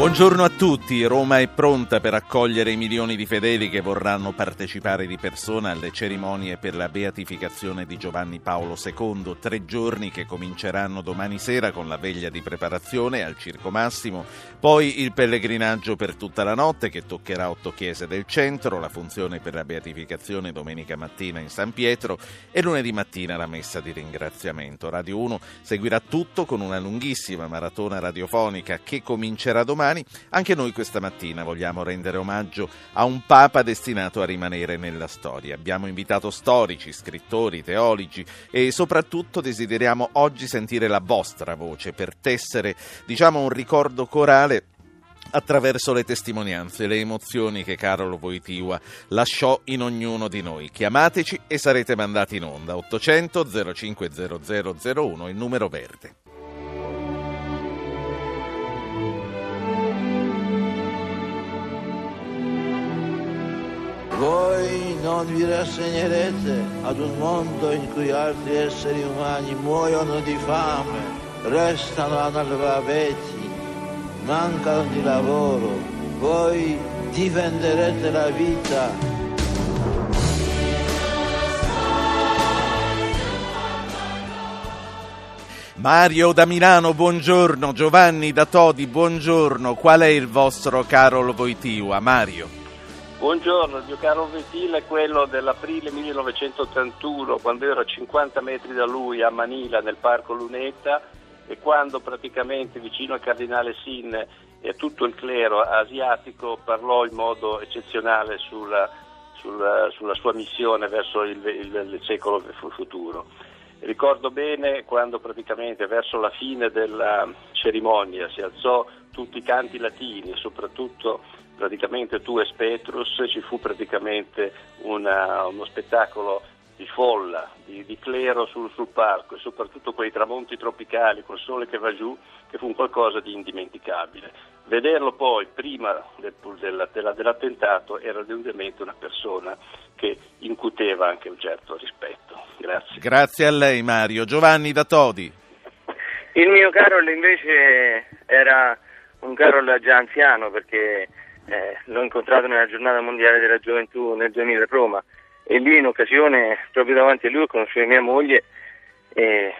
Buongiorno a tutti, Roma è pronta per accogliere i milioni di fedeli che vorranno partecipare di persona alle cerimonie per la beatificazione di Giovanni Paolo II, tre giorni che cominceranno domani sera con la veglia di preparazione al Circo Massimo, poi il pellegrinaggio per tutta la notte che toccherà otto chiese del centro, la funzione per la beatificazione domenica mattina in San Pietro e lunedì mattina la messa di ringraziamento. Radio 1 seguirà tutto con una lunghissima maratona radiofonica che comincerà domani domani, anche noi questa mattina vogliamo rendere omaggio a un Papa destinato a rimanere nella storia. Abbiamo invitato storici, scrittori, teologi e soprattutto desideriamo oggi sentire la vostra voce per tessere, diciamo, un ricordo corale attraverso le testimonianze, le emozioni che Carolo Voitiva lasciò in ognuno di noi. Chiamateci e sarete mandati in onda. 800 0500 01 il numero verde. Voi non vi rassegnerete ad un mondo in cui altri esseri umani muoiono di fame, restano analfabeti, mancano di lavoro. Voi difenderete la vita Mario da Milano, buongiorno. Giovanni da Todi, buongiorno. Qual è il vostro Carol Voitiva? Mario. Buongiorno, il mio caro Vetila è quello dell'aprile 1981, quando ero a 50 metri da lui a Manila nel parco Lunetta e quando praticamente vicino al cardinale Sin e a tutto il clero asiatico parlò in modo eccezionale sulla, sulla, sulla sua missione verso il, il, il secolo futuro. Ricordo bene quando praticamente verso la fine della cerimonia si alzò tutti i canti latini e soprattutto praticamente tu e Spetrus ci fu praticamente una, uno spettacolo di folla, di, di clero sul, sul, palco e soprattutto quei tramonti tropicali col sole che va giù, che fu un qualcosa di indimenticabile. Vederlo poi prima del, della, della, dell'attentato era ovviamente una persona che incuteva anche un certo rispetto. Grazie. Grazie a lei Mario. Giovanni da Todi. Il mio Carol invece era un Carol già anziano perché eh, l'ho incontrato nella giornata mondiale della gioventù nel 2000 a Roma e lì in occasione, proprio davanti a lui, ho conosciuto mia moglie e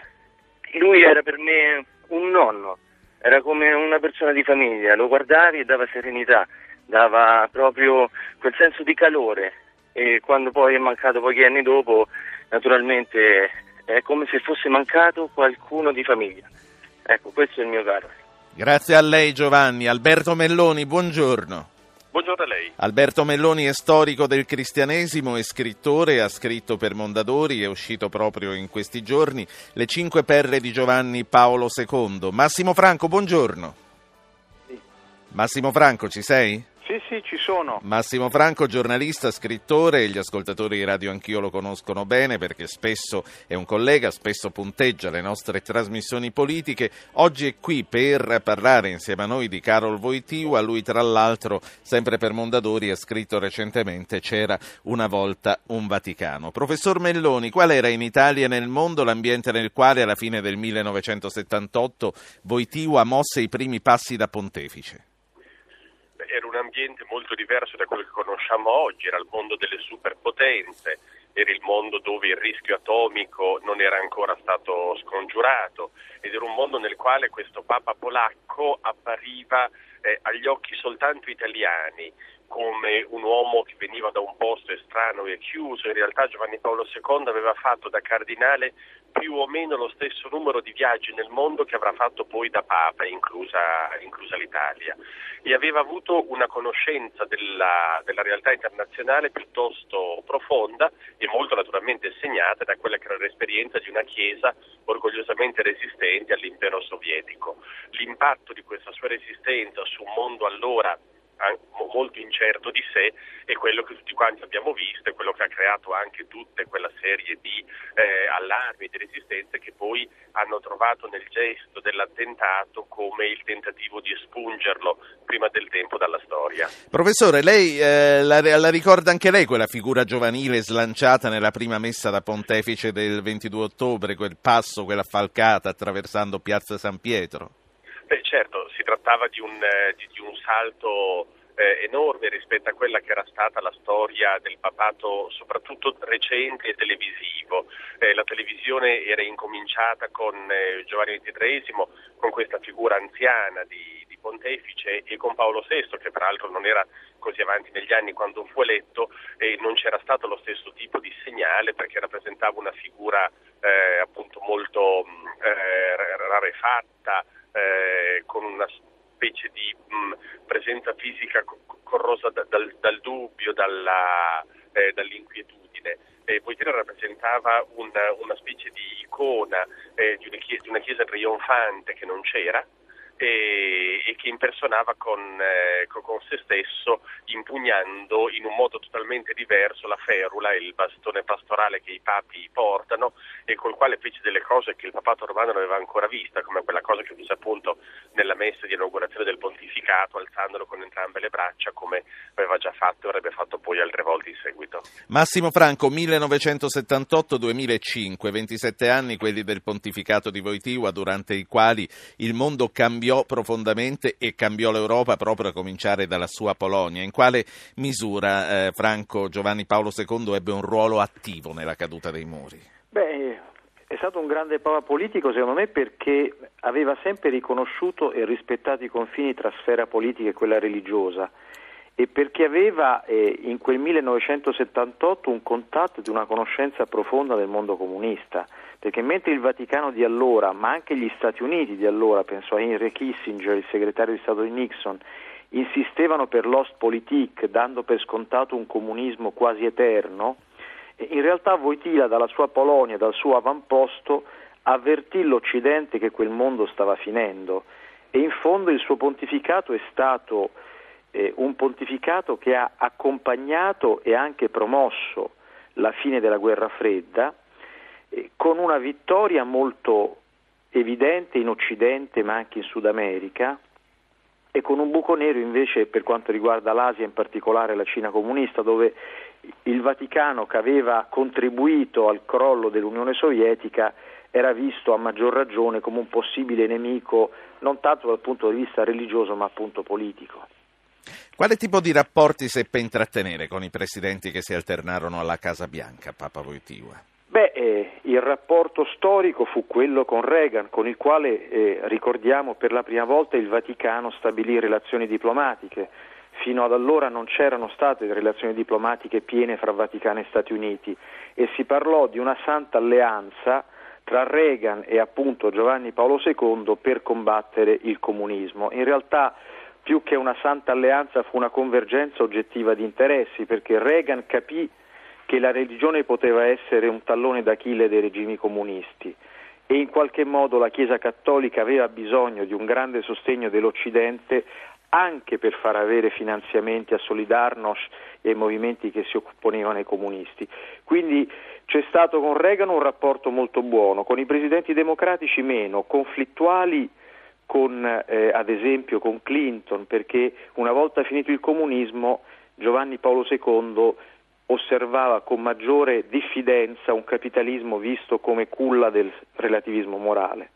lui era per me un nonno, era come una persona di famiglia, lo guardavi e dava serenità, dava proprio quel senso di calore e quando poi è mancato pochi anni dopo, naturalmente è come se fosse mancato qualcuno di famiglia. Ecco, questo è il mio caro. Grazie a lei Giovanni. Alberto Melloni, buongiorno. Buongiorno a lei. Alberto Melloni è storico del cristianesimo e scrittore, ha scritto per Mondadori, è uscito proprio in questi giorni, Le cinque perle di Giovanni Paolo II. Massimo Franco, buongiorno. Sì. Massimo Franco, ci sei? Sì, sì, ci sono. Massimo Franco, giornalista, scrittore, gli ascoltatori di radio anch'io lo conoscono bene perché spesso è un collega, spesso punteggia le nostre trasmissioni politiche. Oggi è qui per parlare insieme a noi di Carol Voitiva, lui tra l'altro, sempre per Mondadori, ha scritto recentemente C'era una volta un Vaticano. Professor Melloni, qual era in Italia e nel mondo l'ambiente nel quale alla fine del 1978 Voitiva mosse i primi passi da pontefice? Era un ambiente molto diverso da quello che conosciamo oggi, era il mondo delle superpotenze, era il mondo dove il rischio atomico non era ancora stato scongiurato ed era un mondo nel quale questo Papa polacco appariva eh, agli occhi soltanto italiani come un uomo che veniva da un posto estraneo e chiuso, in realtà Giovanni Paolo II aveva fatto da cardinale più o meno lo stesso numero di viaggi nel mondo che avrà fatto poi da Papa, inclusa, inclusa l'Italia, e aveva avuto una conoscenza della, della, realtà internazionale piuttosto profonda e molto naturalmente segnata da quella che era l'esperienza di una Chiesa orgogliosamente resistente all'impero sovietico. L'impatto di questa sua resistenza su un mondo allora molto incerto di sé e quello che tutti quanti abbiamo visto e quello che ha creato anche tutta quella serie di eh, allarmi e di resistenze che poi hanno trovato nel gesto dell'attentato come il tentativo di espungerlo prima del tempo dalla storia. Professore, lei eh, la, la, ricorda anche lei quella figura giovanile slanciata nella prima messa da pontefice del 22 ottobre, quel passo, quella falcata attraversando Piazza San Pietro? Beh, certo, trattava di un, eh, di, di un salto eh, enorme rispetto a quella che era stata la storia del papato, soprattutto recente e televisivo. Eh, la televisione era incominciata con eh, Giovanni XXIII, con questa figura anziana di, di, pontefice e con Paolo VI, che peraltro non era così avanti negli anni quando fu eletto e non c'era stato lo stesso tipo di segnale perché rappresentava una figura eh, appunto molto eh, rarefatta, eh, con una specie di mh, mm, presenza fisica corrosa da, dal, dal, dubbio, dalla, eh, dall'inquietudine. Eh, poiché rappresentava una, una, specie di icona eh, di, una chiesa, di una chiesa trionfante che non c'era, e, e che impersonava con, eh, con, se stesso impugnando in un modo totalmente diverso la ferula, il bastone pastorale che i papi portano e col quale fece delle cose che il papato romano non aveva ancora vista, come quella cosa che fece appunto nella messa di inaugurazione del pontificato, alzandolo con entrambe le braccia come aveva già fatto e avrebbe fatto poi altre volte in seguito. Massimo Franco, 1978-2005, 27 anni quelli del pontificato di Voitiva durante i quali il mondo cambiò cambiò profondamente e cambiò l'Europa proprio a cominciare dalla sua Polonia. In quale misura eh, Franco Giovanni Paolo II ebbe un ruolo attivo nella caduta dei muri? Beh, è stato un grande papa politico secondo me perché aveva sempre riconosciuto e rispettato i confini tra sfera politica e quella religiosa e perché aveva eh, in quel 1978 un contatto di una conoscenza profonda del mondo comunista perché mentre il Vaticano di allora, ma anche gli Stati Uniti di allora, penso a Henry Kissinger, il segretario di Stato di Nixon, insistevano per l'Ostpolitik dando per scontato un comunismo quasi eterno, in realtà Wojtyla dalla sua Polonia, dal suo avamposto, avvertì l'Occidente che quel mondo stava finendo. E in fondo il suo pontificato è stato eh, un pontificato che ha accompagnato e anche promosso la fine della guerra fredda con una vittoria molto evidente in Occidente ma anche in Sud America e con un buco nero invece per quanto riguarda l'Asia, in particolare la Cina comunista, dove il Vaticano che aveva contribuito al crollo dell'Unione Sovietica era visto a maggior ragione come un possibile nemico non tanto dal punto di vista religioso ma appunto politico. Quale tipo di rapporti seppe intrattenere con i presidenti che si alternarono alla Casa Bianca, Papa Wojtyła? Beh, eh, il rapporto storico fu quello con Reagan, con il quale, eh, ricordiamo, per la prima volta il Vaticano stabilì relazioni diplomatiche. Fino ad allora non c'erano state relazioni diplomatiche piene fra Vaticano e Stati Uniti e si parlò di una santa alleanza tra Reagan e appunto Giovanni Paolo II per combattere il comunismo. In realtà più che una santa alleanza fu una convergenza oggettiva di interessi perché Reagan capì che la religione poteva essere un tallone d'Achille dei regimi comunisti e in qualche modo la Chiesa cattolica aveva bisogno di un grande sostegno dell'Occidente anche per far avere finanziamenti a Solidarnosc e ai movimenti che si opponevano ai comunisti. Quindi c'è stato con Reagan un rapporto molto buono, con i presidenti democratici meno, conflittuali con eh, ad esempio con Clinton, perché una volta finito il comunismo Giovanni Paolo II osservava con maggiore diffidenza un capitalismo visto come culla del relativismo morale.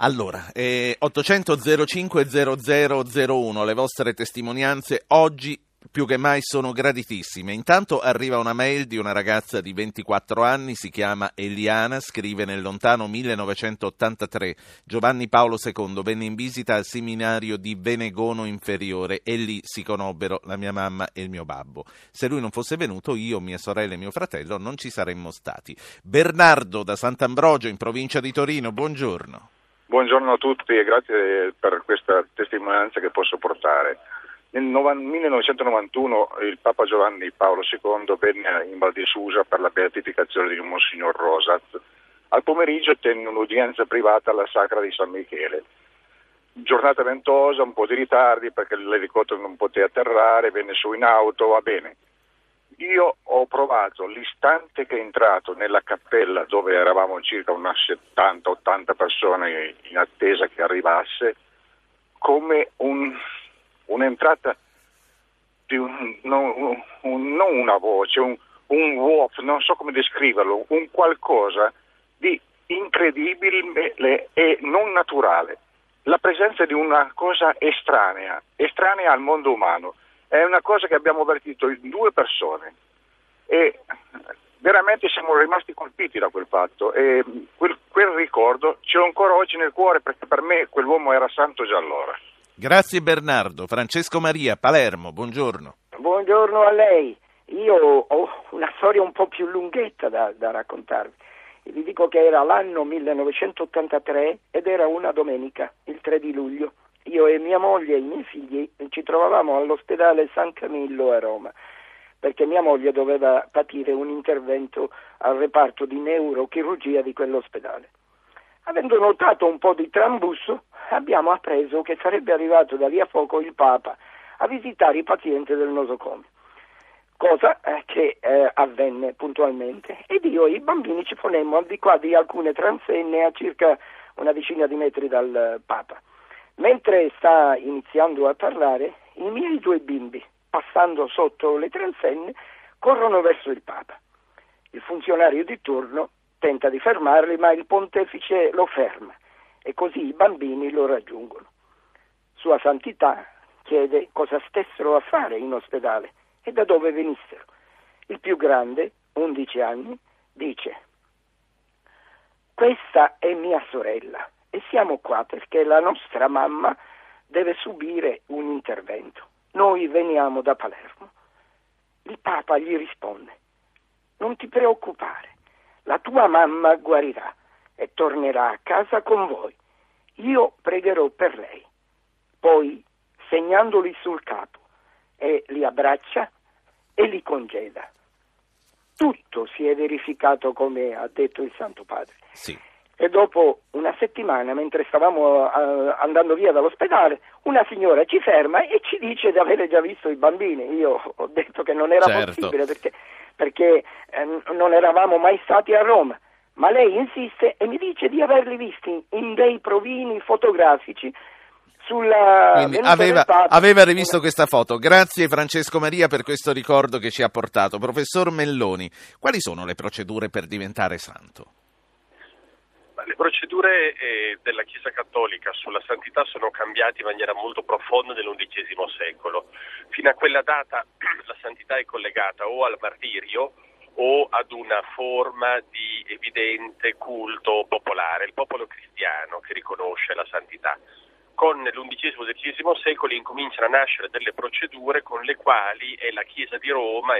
Allora, eh, 800 05 0001, le vostre testimonianze oggi più che mai sono graditissime. Intanto arriva una mail di una ragazza di 24 anni, si chiama Eliana, scrive nel lontano 1983. Giovanni Paolo II venne in visita al seminario di Venegono Inferiore e lì si conobbero la mia mamma e il mio babbo. Se lui non fosse venuto, io, mia sorella e mio fratello non ci saremmo stati. Bernardo da Sant'Ambrogio in provincia di Torino, buongiorno. Buongiorno a tutti e grazie per questa testimonianza che posso portare. Nel 1991 il Papa Giovanni Paolo II venne in Val di Susa per la beatificazione di Monsignor Rosat. Al pomeriggio tenne un'udienza privata alla Sacra di San Michele. giornata ventosa, un po' di ritardi perché l'elicottero non poteva atterrare, venne su in auto, va bene. Io ho provato l'istante che è entrato nella cappella dove eravamo circa unas 70-80 persone in attesa che arrivasse, come un, un'entrata di un, non, un, non una voce, un, un woof, non so come descriverlo, un qualcosa di incredibile e non naturale. La presenza di una cosa estranea, estranea al mondo umano, è una cosa che abbiamo avvertito in due persone e veramente siamo rimasti colpiti da quel fatto e quel, quel ricordo ce l'ho ancora oggi nel cuore perché per me quell'uomo era santo già allora. Grazie Bernardo. Francesco Maria, Palermo, buongiorno. Buongiorno a lei. Io ho una storia un po' più lunghetta da, da raccontarvi. Vi dico che era l'anno 1983 ed era una domenica, il 3 di luglio. Io e mia moglie e i miei figli ci trovavamo all'ospedale San Camillo a Roma perché mia moglie doveva patire un intervento al reparto di neurochirurgia di quell'ospedale. Avendo notato un po' di trambusto, abbiamo appreso che sarebbe arrivato da lì a poco il Papa a visitare i pazienti del nosocomio cosa eh, che eh, avvenne puntualmente ed io e i bambini ci ponemmo al di qua di alcune transenne a circa una decina di metri dal eh, Papa. Mentre sta iniziando a parlare, i miei due bimbi, passando sotto le transenne, corrono verso il Papa. Il funzionario di turno tenta di fermarli, ma il pontefice lo ferma e così i bambini lo raggiungono. Sua Santità chiede cosa stessero a fare in ospedale e da dove venissero. Il più grande, 11 anni, dice questa è mia sorella e siamo qua perché la nostra mamma deve subire un intervento. Noi veniamo da Palermo. Il Papa gli risponde non ti preoccupare, la tua mamma guarirà e tornerà a casa con voi. Io pregherò per lei. Poi, segnandoli sul capo e li abbraccia, e li congeda. Tutto si è verificato come ha detto il Santo Padre. Sì. E dopo una settimana, mentre stavamo uh, andando via dall'ospedale, una signora ci ferma e ci dice di avere già visto i bambini. Io ho detto che non era certo. possibile perché, perché eh, non eravamo mai stati a Roma. Ma lei insiste e mi dice di averli visti in dei provini fotografici aveva, aveva, rivisto questa foto. Grazie Francesco Maria per questo ricordo che ci ha portato. Professor Melloni, quali sono le procedure per diventare santo? Le procedure eh, della Chiesa Cattolica sulla santità sono cambiate in maniera molto profonda nell'undicesimo secolo. Fino a quella data la santità è collegata o al martirio o ad una forma di evidente culto popolare, il popolo cristiano che riconosce la santità con l'undicesimo e XII secolo incominciano a nascere delle procedure con le quali è la Chiesa di Roma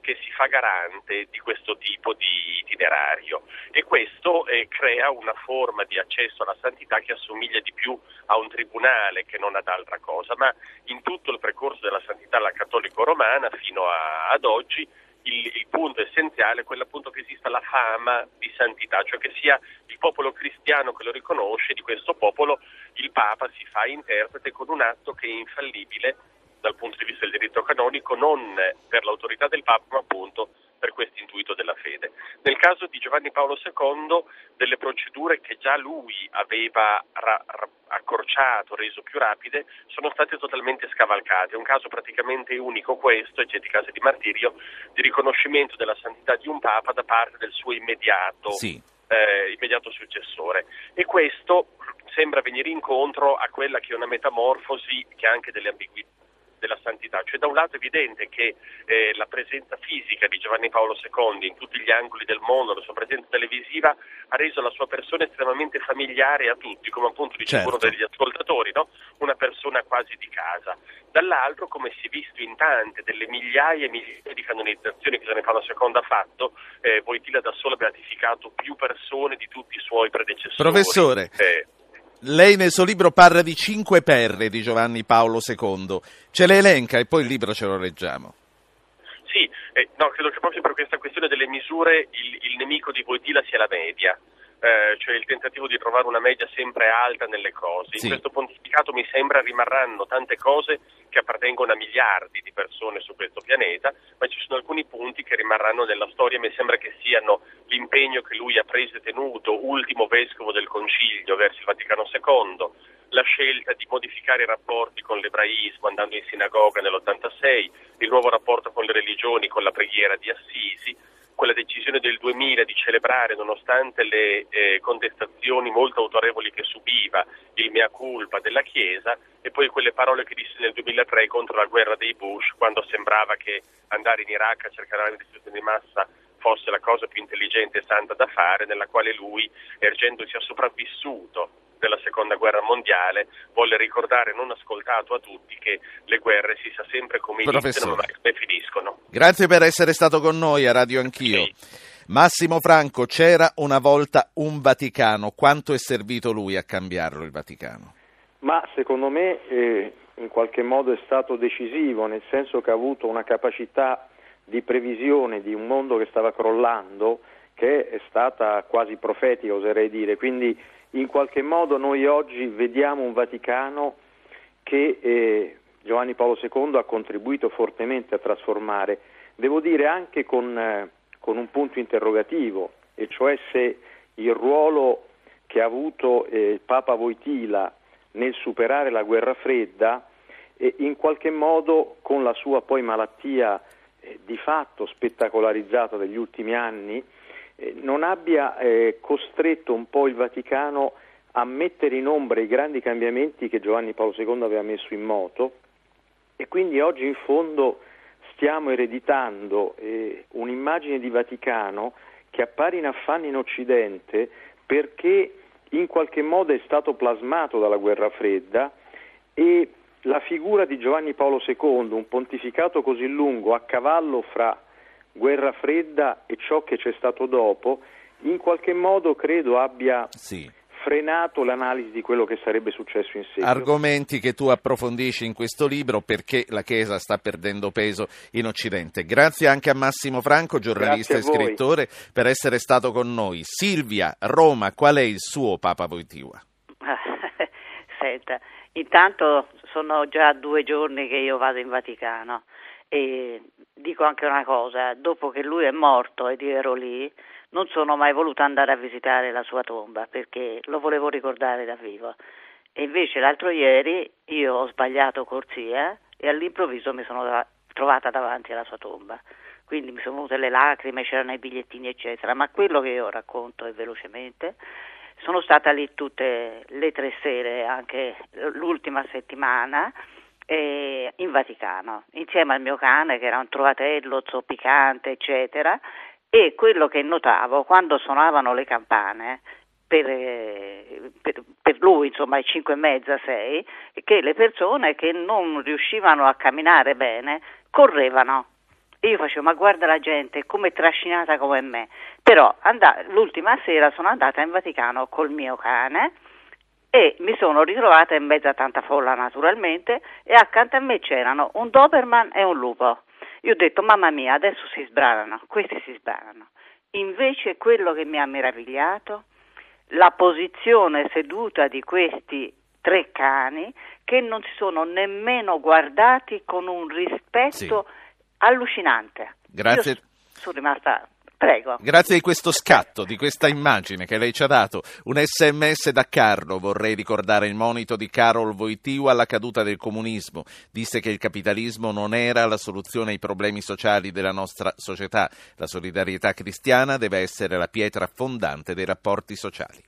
che si fa garante di questo tipo di itinerario. E questo eh, crea una forma di accesso alla santità che assomiglia di più a un tribunale che non ad altra cosa, ma in tutto il percorso della santità alla cattolico romana fino a, ad oggi il, il, punto essenziale è quello appunto che esista la fama di santità, cioè che sia il popolo cristiano che lo riconosce, di questo popolo il Papa si fa interprete con un atto che è infallibile dal punto di vista del diritto canonico, non per l'autorità del Papa, ma appunto per questo intuito della fede. Nel caso di Giovanni Paolo II, delle procedure che già lui aveva ra- ra- accorciato, reso più rapide, sono state totalmente scavalcate. È un caso praticamente unico questo, e c'è di caso di martirio, di riconoscimento della santità di un Papa da parte del suo immediato. Sì. Eh, immediato successore e questo sembra venire incontro a quella che è una metamorfosi che ha anche delle ambiguità della santità. Cioè da un lato è evidente che eh, la presenza fisica di Giovanni Paolo II in tutti gli angoli del mondo, la sua presenza televisiva, ha reso la sua persona estremamente familiare a tutti, come appunto dice certo. uno degli ascoltatori, no? una persona quasi di casa. Dall'altro, come si è visto in tante delle migliaia e migliaia di canonizzazioni che Giovanni Paolo II ha fatto, eh, Voitila da solo ha beatificato più persone di tutti i suoi predecessori. Professore. Eh, lei nel suo libro parla di cinque perle di Giovanni Paolo II, ce le elenca e poi il libro ce lo leggiamo. Sì, eh, no, credo che proprio per questa questione delle misure il, il nemico di Voitila sia la media. Eh, cioè il tentativo di trovare una media sempre alta nelle cose. Sì. In questo pontificato mi sembra rimarranno tante cose che appartengono a miliardi di persone su questo pianeta, ma ci sono alcuni punti che rimarranno nella storia e mi sembra che siano l'impegno che lui ha preso e tenuto, ultimo vescovo del Concilio verso il Vaticano II, la scelta di modificare i rapporti con l'ebraismo andando in sinagoga nell'86, il nuovo rapporto con le religioni, con la preghiera di Assisi, quella decisione del 2000 di celebrare, nonostante le eh, contestazioni molto autorevoli che subiva, il mea culpa della Chiesa, e poi quelle parole che disse nel 2003 contro la guerra dei Bush, quando sembrava che andare in Iraq a cercare la distruzione di massa fosse la cosa più intelligente e santa da fare, nella quale lui, ergendosi a sopravvissuto della seconda guerra mondiale, volle ricordare, non ascoltato a tutti, che le guerre si sa sempre come iniziano come finiscono. Grazie per essere stato con noi a Radio Anch'io. Sì. Massimo Franco, c'era una volta un Vaticano, quanto è servito lui a cambiarlo il Vaticano? Ma secondo me eh, in qualche modo è stato decisivo, nel senso che ha avuto una capacità di previsione di un mondo che stava crollando che è stata quasi profetica, oserei dire. Quindi in qualche modo noi oggi vediamo un Vaticano che eh, Giovanni Paolo II ha contribuito fortemente a trasformare, devo dire anche con, eh, con un punto interrogativo, e cioè se il ruolo che ha avuto eh, Papa Voitila nel superare la guerra fredda e in qualche modo con la sua poi malattia eh, di fatto spettacolarizzata degli ultimi anni non abbia eh, costretto un po' il Vaticano a mettere in ombra i grandi cambiamenti che Giovanni Paolo II aveva messo in moto e quindi oggi in fondo stiamo ereditando eh, un'immagine di Vaticano che appare in affanno in Occidente perché in qualche modo è stato plasmato dalla guerra fredda e la figura di Giovanni Paolo II, un pontificato così lungo a cavallo fra guerra fredda e ciò che c'è stato dopo, in qualche modo credo abbia Sì. frenato l'analisi di quello che sarebbe successo in seguito. Argomenti che tu approfondisci in questo libro perché la Chiesa sta perdendo peso in Occidente. Grazie anche a Massimo Franco, giornalista e scrittore, per essere stato con noi. Silvia, Roma, qual è il suo Papa Voitiva? Senta, intanto sono già due giorni che io vado in Vaticano e dico anche una cosa, dopo che lui è morto ed io ero lì, non sono mai voluta andare a visitare la sua tomba perché lo volevo ricordare da vivo. E invece l'altro ieri io ho sbagliato corsia e all'improvviso mi sono trovata davanti alla sua tomba. Quindi mi sono venute le lacrime, c'erano i bigliettini eccetera, ma quello che io racconto è velocemente sono stata lì tutte le tre sere, anche l'ultima settimana, eh, in Vaticano, insieme al mio cane che era un trovatello zoppicante, eccetera, e quello che notavo quando suonavano le campane per, per- per lui, insomma, alle 5 e mezza, 6, che le persone che non riuscivano a camminare bene correvano. Io facevo, ma guarda la gente, come trascinata come me. Però and- l'ultima sera sono andata in Vaticano col mio cane e mi sono ritrovata in mezzo a tanta folla naturalmente e accanto a me c'erano un Doberman e un lupo. Io ho detto, mamma mia, adesso si sbranano, questi si sbranano. Invece quello che mi ha meravigliato, la posizione seduta di questi tre cani che non si sono nemmeno guardati con un rispetto allucinante. Grazie. Io sono rimasta, prego. Grazie di questo scatto, di questa immagine che lei ci ha dato. Un sms da Carlo, vorrei ricordare il monito di Karol Wojtyła alla caduta del comunismo. Disse che il capitalismo non era la soluzione ai problemi sociali della nostra società. La solidarietà cristiana deve essere la pietra fondante dei rapporti sociali.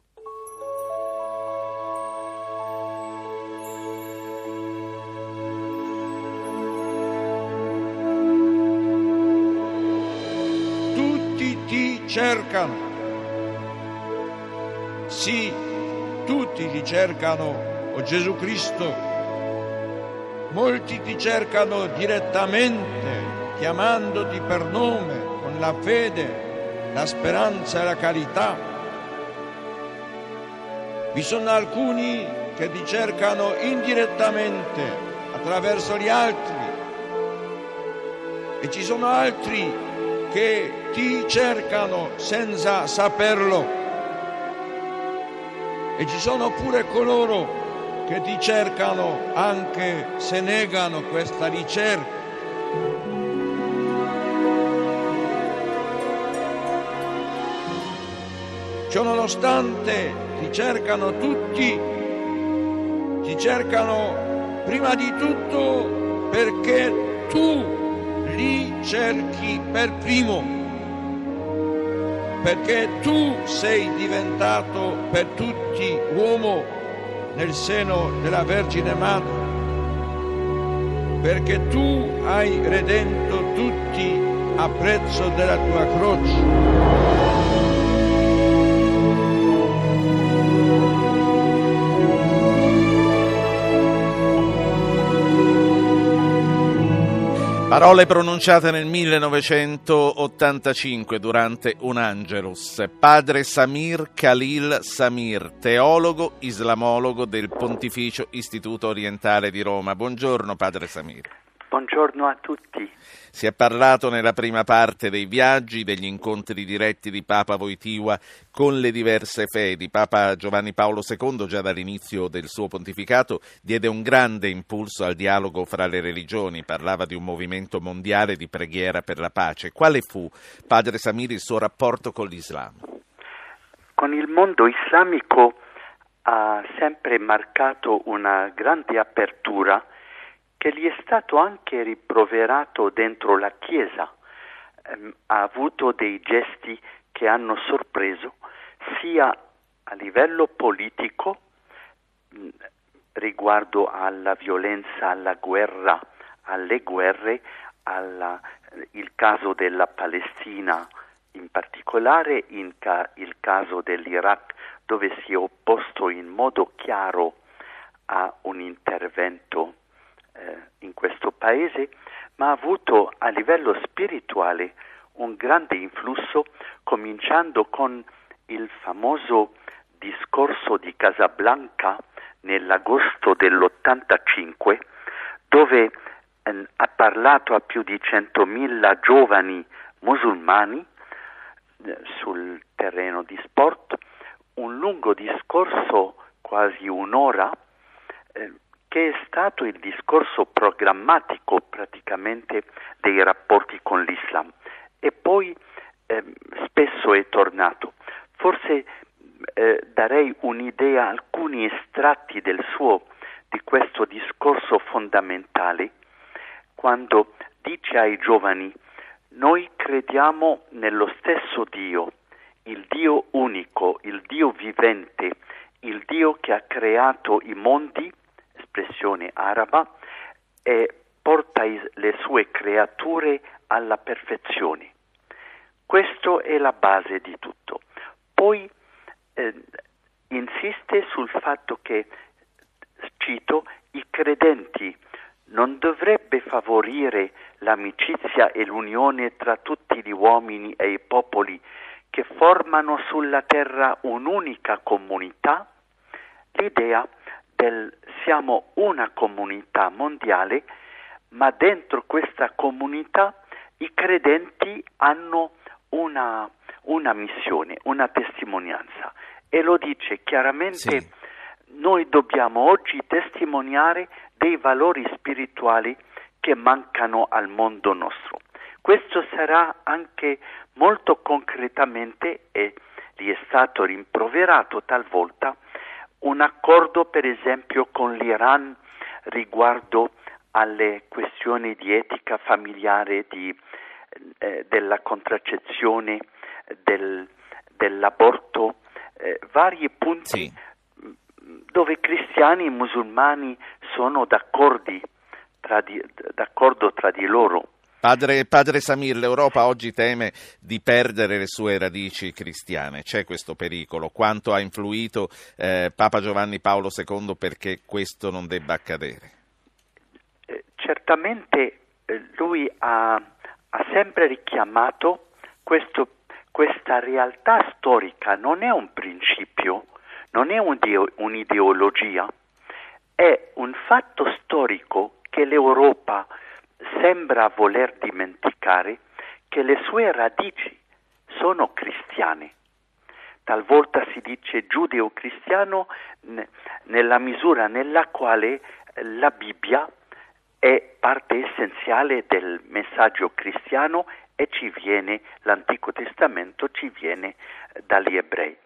Cercano. Sì, tutti ti cercano, o Gesù Cristo. Molti ti cercano direttamente, chiamandoti per nome, con la fede, la speranza e la carità. Vi sono alcuni che ti cercano indirettamente, attraverso gli altri, e ci sono altri che ti cercano senza saperlo. e ci sono pure coloro che ti cercano anche se negano questa ricerca. Ciononostante ti cercano tutti, ti cercano prima di tutto perché tu li cerchi per primo, perché tu sei diventato per tutti uomo nel seno della Vergine Madre, perché tu hai redento tutti a prezzo della tua croce. Parole pronunciate nel 1985 durante un Angelus. Padre Samir Khalil Samir, teologo islamologo del Pontificio Istituto Orientale di Roma. Buongiorno Padre Samir. Buongiorno a tutti. Si è parlato nella prima parte dei viaggi, degli incontri diretti di Papa Voitiva con le diverse fedi. Papa Giovanni Paolo II, già dall'inizio del suo pontificato, diede un grande impulso al dialogo fra le religioni, parlava di un movimento mondiale di preghiera per la pace. Quale fu, Padre Samiri, il suo rapporto con l'Islam? Con il mondo islamico ha sempre marcato una grande apertura che gli è stato anche rimproverato dentro la Chiesa. Eh, ha avuto dei gesti che hanno sorpreso sia a livello politico riguardo alla violenza, alla guerra, alle guerre, al caso della Palestina in particolare, in ca- il caso dell'Iraq dove si è opposto in modo chiaro a un intervento eh, in questo paese, ma ha avuto a livello spirituale un grande influsso, cominciando con il famoso discorso di Casablanca nell'agosto dell'85, dove eh, ha parlato a più di 100.000 giovani musulmani eh, sul terreno di sport, un lungo discorso, quasi un'ora, eh, che è stato il discorso programmatico praticamente dei rapporti con l'Islam e poi eh, spesso è tornato. Forse eh, darei un'idea, alcuni estratti del suo, di questo discorso fondamentale, quando dice ai giovani noi crediamo nello stesso Dio, il Dio unico, il Dio vivente, il Dio che ha creato i mondi, espressione araba, e porta le sue creature alla perfezione. Questo è la base di tutto. Poi eh, insiste sul fatto che, cito, i credenti non dovrebbe favorire l'amicizia e l'unione tra tutti gli uomini e i popoli che formano sulla terra un'unica comunità? L'idea del siamo una comunità mondiale, ma dentro questa comunità i credenti hanno una, una missione, una testimonianza e lo dice chiaramente. Sì. Noi dobbiamo oggi testimoniare dei valori spirituali che mancano al mondo nostro. Questo sarà anche molto concretamente, e gli è stato rimproverato talvolta, un accordo per esempio con l'Iran riguardo alle questioni di etica familiare, di, eh, della contraccezione, del, dell'aborto, eh, vari punti sì. dove cristiani e musulmani sono d'accordo tra di, d'accordo tra di loro. Padre, padre, Samir, l'Europa oggi teme di perdere le sue radici cristiane. C'è questo pericolo? Quanto ha influito eh, Papa Giovanni Paolo II perché questo non debba accadere? Eh, certamente eh, lui ha, ha, sempre richiamato questo, questa realtà storica, non è un principio, non è un, un'ideologia, è un fatto storico che l'Europa sembra voler dimenticare che le sue radici sono cristiane. talvolta si dice giudeo-cristiano nella misura nella quale la Bibbia è parte essenziale del messaggio cristiano e ci viene, l'Antico Testamento ci viene dagli ebrei.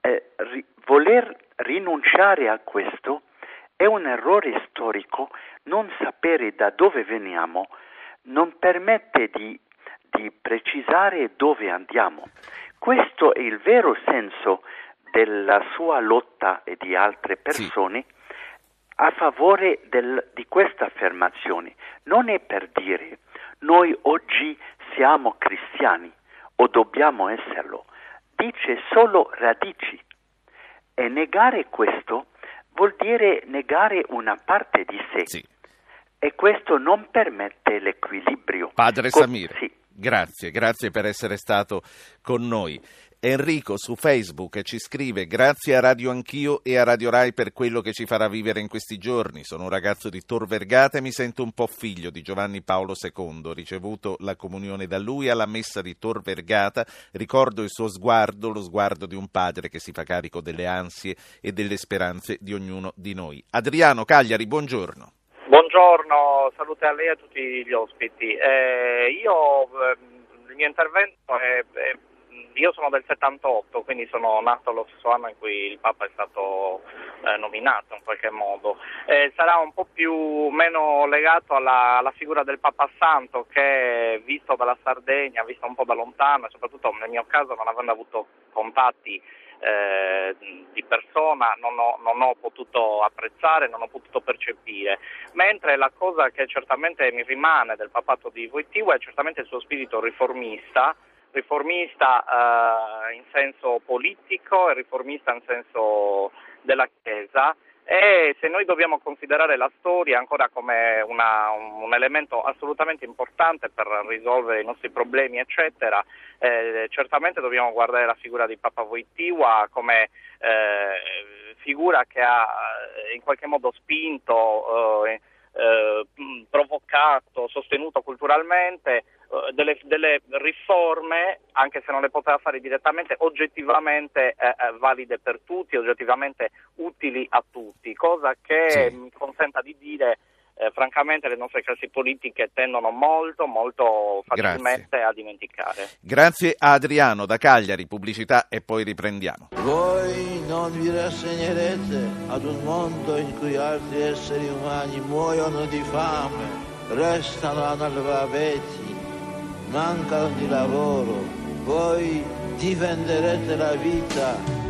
Eh, ri, voler rinunciare a questo è un errore storico, non sapere da dove veniamo non permette di, di precisare dove andiamo. Questo è il vero senso della sua lotta e di altre persone sì. a favore del, di questa affermazione. Non è per dire noi oggi siamo cristiani o dobbiamo esserlo, dice solo radici. E negare questo vuol dire negare una parte di sé. Sì. E questo non permette l'equilibrio. Padre Samir, sì. grazie, grazie per essere stato con noi. Enrico su Facebook ci scrive grazie a Radio Anch'io e a Radio Rai per quello che ci farà vivere in questi giorni. Sono un ragazzo di Tor Vergata e mi sento un po' figlio di Giovanni Paolo II. Ricevuto la comunione da lui alla messa di Tor Vergata. Ricordo il suo sguardo, lo sguardo di un padre che si fa carico delle ansie e delle speranze di ognuno di noi. Adriano Cagliari, buongiorno. Buongiorno, salute a lei e a tutti gli ospiti. Eh, io, eh, il mio intervento è, è io sono del 78, quindi sono nato lo stesso anno in cui il Papa è stato eh, nominato in qualche modo. Eh, sarà un po' più meno legato alla, alla, figura del Papa Santo che visto dalla Sardegna, visto un po' da lontano soprattutto nel mio caso non avendo avuto contatti eh, di persona non ho, non ho, potuto apprezzare, non ho potuto percepire, mentre la cosa che certamente mi rimane del papato di Wojtyła è certamente il suo spirito riformista, riformista eh, in senso politico e riformista in senso della Chiesa. E se noi dobbiamo considerare la storia ancora come una, un, un, elemento assolutamente importante per risolvere i nostri problemi, eccetera, eh, certamente dobbiamo guardare la figura di Papa Wojtyła come eh, figura che ha eh, in qualche modo spinto, eh, provocato, sostenuto culturalmente eh, delle, delle, riforme, anche se non le poteva fare direttamente, oggettivamente eh, eh, valide per tutti, oggettivamente utili a tutti, cosa che sì. mi consenta di dire eh, francamente le nostre classi politiche tendono molto, molto facilmente Grazie. a dimenticare. Grazie a Adriano da Cagliari, pubblicità e poi riprendiamo. Voi non vi rassegnerete ad un mondo in cui altri esseri umani muoiono di fame, restano analfabeti mancano di lavoro, voi difenderete la vita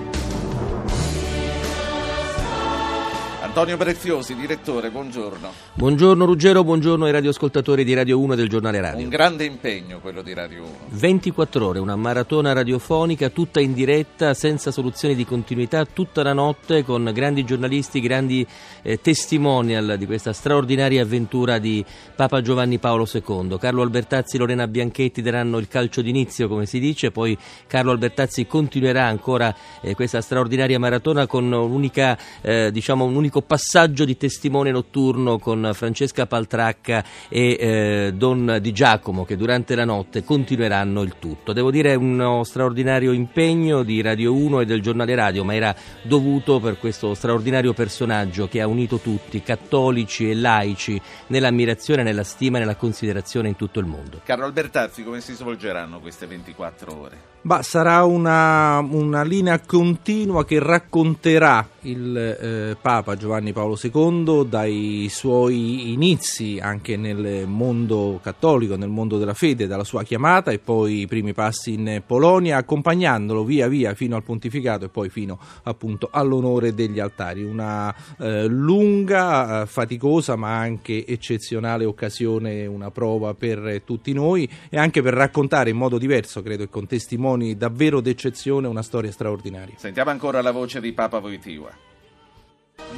Antonio Preziosi, direttore, buongiorno. Buongiorno Ruggero, buongiorno ai radioascoltatori di Radio 1 del giornale radio. Un grande impegno quello di Radio 1. 24 ore, una maratona radiofonica tutta in diretta, senza soluzioni di continuità, tutta la notte con grandi giornalisti, grandi eh, testimonial di questa straordinaria avventura di Papa Giovanni Paolo II. Carlo Albertazzi e Lorena Bianchetti daranno il calcio d'inizio, come si dice, poi Carlo Albertazzi continuerà ancora eh, questa straordinaria maratona con un'unica, eh, diciamo, un unico passaggio di testimone notturno con Francesca Paltracca e eh, Don Di Giacomo che durante la notte continueranno il tutto. Devo dire uno straordinario impegno di Radio 1 e del giornale radio, ma era dovuto per questo straordinario personaggio che ha unito tutti, cattolici e laici, nell'ammirazione, nella stima e nella considerazione in tutto il mondo. Carlo Albertazzi, come si svolgeranno queste 24 ore? Bah, sarà una, una linea continua che racconterà il eh, Papa Giovanni Paolo II dai suoi inizi anche nel mondo cattolico, nel mondo della fede, dalla sua chiamata e poi i primi passi in Polonia, accompagnandolo via via fino al pontificato e poi fino appunto all'onore degli altari. Una eh, lunga, eh, faticosa ma anche eccezionale occasione, una prova per tutti noi e anche per raccontare in modo diverso, credo, e con testimoni davvero d'eccezione una storia straordinaria. Sentiamo ancora la voce di Papa Wojtyła.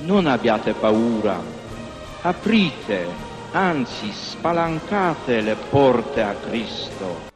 Non abbiate paura, aprite, anzi spalancate le porte a Cristo.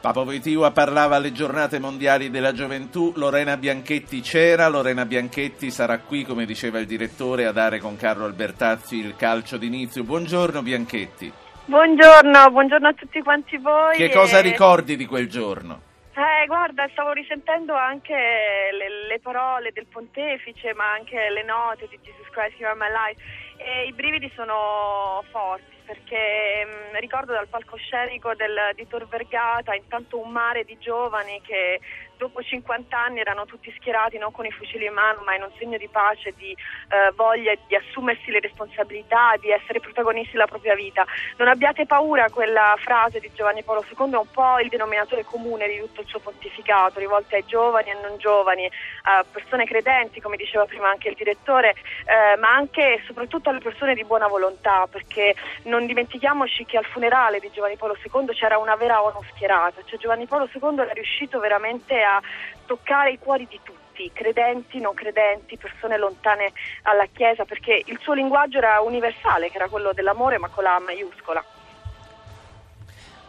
Papa Wojtyła parlava alle giornate mondiali della gioventù, Lorena Bianchetti c'era, Lorena Bianchetti sarà qui, come diceva il direttore, a dare con Carlo Albertazzi il calcio d'inizio. Buongiorno Bianchetti. Buongiorno, buongiorno a tutti quanti voi. Che cosa ricordi di quel giorno? Eh, guarda, stavo risentendo anche le, le, parole del pontefice, ma anche le note di Jesus Christ, You Are My Life, e i brividi sono forti perché mh, mm, ricordo dal palcoscenico del, di Tor Vergata intanto un mare di giovani che dopo 50 anni erano tutti schierati non con i fucili in mano ma in un segno di pace, di eh, voglia di assumersi le responsabilità, di essere protagonisti della propria vita. Non abbiate paura, quella frase di Giovanni Paolo II è un po' il denominatore comune di tutto il suo pontificato, rivolte ai giovani e non giovani, a persone credenti, come diceva prima anche il direttore, eh, ma anche e soprattutto alle persone di buona volontà, perché non dimentichiamoci che al funerale di Giovanni Paolo II c'era una vera ONU schierata, cioè Giovanni Paolo II era riuscito veramente a toccare i cuori di tutti credenti, non credenti, persone lontane alla Chiesa, perché il suo linguaggio era universale, che era quello dell'amore, ma con la maiuscola.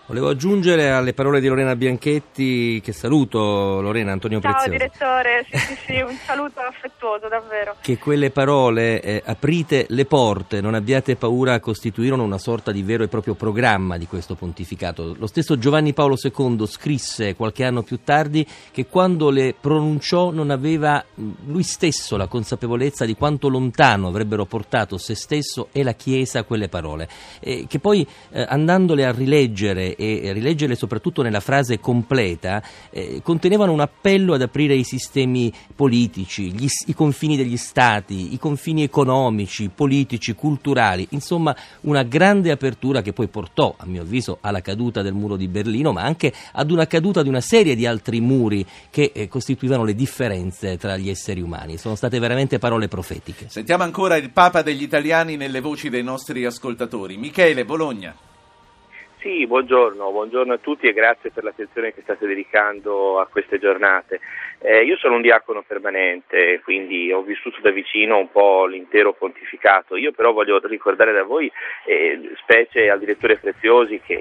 Volevo aggiungere alle parole di Lorena Bianchetti, che saluto Lorena Antonio Ciao Prezioso. direttore, sì, sì, sì, un saluto affettuoso davvero. Che quelle parole, eh, aprite le porte, non abbiate paura, costituirono una sorta di vero e proprio programma di questo pontificato. Lo stesso Giovanni Paolo II scrisse qualche anno più tardi che quando le pronunciò non aveva lui stesso la consapevolezza di quanto lontano avrebbero portato se stesso e la Chiesa quelle parole. E che poi eh, andandole a rileggere e rileggerle soprattutto nella frase completa, eh, contenevano un appello ad aprire i sistemi politici, gli, i confini degli stati, i confini economici, politici, culturali, insomma una grande apertura che poi portò, a mio avviso, alla caduta del muro di Berlino, ma anche ad una caduta di una serie di altri muri che eh, costituivano le differenze tra gli esseri umani. Sono state veramente parole profetiche. Sentiamo ancora il Papa degli italiani nelle voci dei nostri ascoltatori. Michele Bologna. Sì, buongiorno, buongiorno, a tutti e grazie per l'attenzione che state dedicando a queste giornate. Eh, io sono un diacono permanente, quindi ho vissuto da vicino un po' l'intero pontificato. Io però voglio ricordare da voi, eh, specie al direttore Preziosi che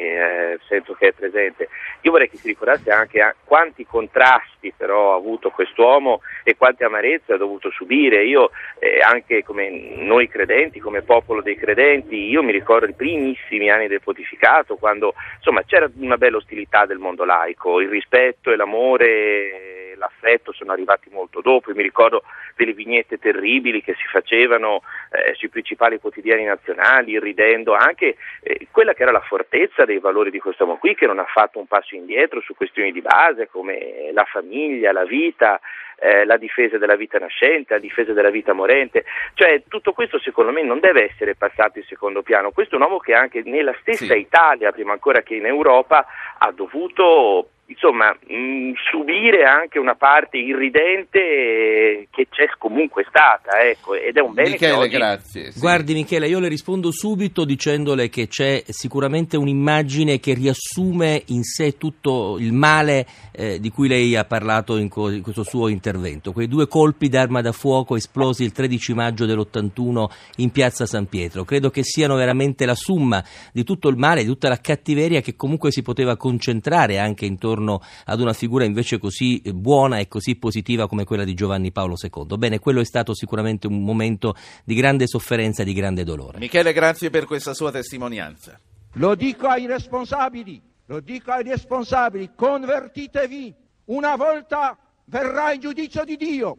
eh, sento che è presente, io vorrei che si ricordasse anche a quanti contrasti però ha avuto quest'uomo e quante amarezze ha dovuto subire. Io eh, anche come noi credenti, come popolo dei credenti, io mi ricordo i primissimi anni del pontificato quando insomma, c'era una bella ostilità del mondo laico, il rispetto e l'amore l'affetto sono arrivati molto dopo, Io mi ricordo delle vignette terribili che si facevano eh, sui principali quotidiani nazionali, ridendo anche eh, quella che era la fortezza dei valori di quest'uomo qui, che non ha fatto un passo indietro su questioni di base come la famiglia, la vita, eh, la difesa della vita nascente, la difesa della vita morente, cioè tutto questo secondo me non deve essere passato in secondo piano, questo è un uomo che anche nella stessa sì. Italia, prima ancora che in Europa, ha dovuto insomma, mh, mm, subire anche una parte irridente che c'è comunque stata, ecco, ed è un bene Michele, oggi... grazie. Sì. Guardi Michele, io le rispondo subito dicendole che c'è sicuramente un'immagine che riassume in sé tutto il male eh, di cui lei ha parlato in, co- in, questo suo intervento. Quei due colpi d'arma da fuoco esplosi il 13 maggio dell'81 in piazza San Pietro. Credo che siano veramente la somma di tutto il male, di tutta la cattiveria che comunque si poteva concentrare anche intorno intorno ad una figura invece così buona e così positiva come quella di Giovanni Paolo II. Bene, quello è stato sicuramente un momento di grande sofferenza e di grande dolore. Michele, grazie per questa sua testimonianza. Lo dico ai responsabili, lo dico ai responsabili, convertitevi, una volta verrà il giudizio di Dio.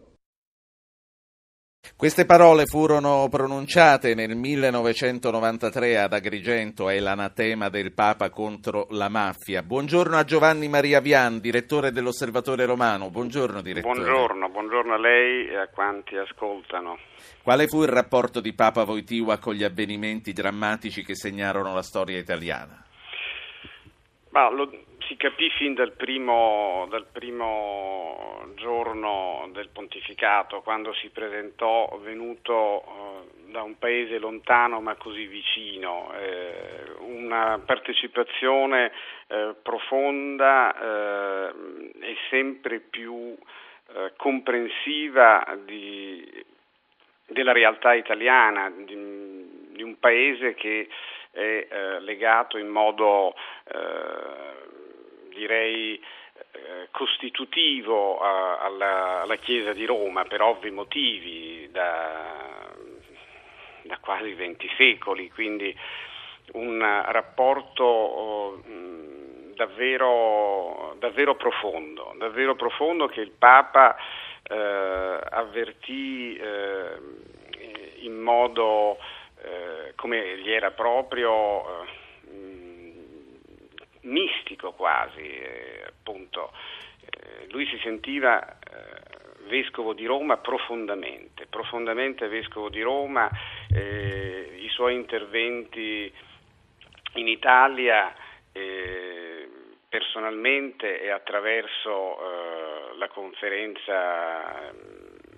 Queste parole furono pronunciate nel 1993 ad Agrigento, è l'anatema del Papa contro la mafia. Buongiorno a Giovanni Maria Vian, direttore dell'Osservatore Romano. Buongiorno direttore. Buongiorno, buongiorno a lei e a quanti ascoltano. Quale fu il rapporto di Papa Voitiva con gli avvenimenti drammatici che segnarono la storia italiana? Lo, si capì fin dal primo, dal primo, giorno del pontificato, quando si presentò venuto eh, da un paese lontano ma così vicino, eh, una partecipazione eh, profonda eh, e sempre più eh, comprensiva di, della realtà italiana, di, di, un paese che è legato in modo direi eh, costitutivo alla, alla, Chiesa di Roma per ovvi motivi da, da quasi 20 secoli, quindi un rapporto davvero, davvero profondo, davvero profondo che il Papa eh, avvertì eh, in modo eh, come gli era proprio eh, mistico quasi, eh, appunto. Eh, lui si sentiva vescovo di Roma profondamente, profondamente vescovo di Roma, i suoi interventi in Italia personalmente e attraverso eh, la conferenza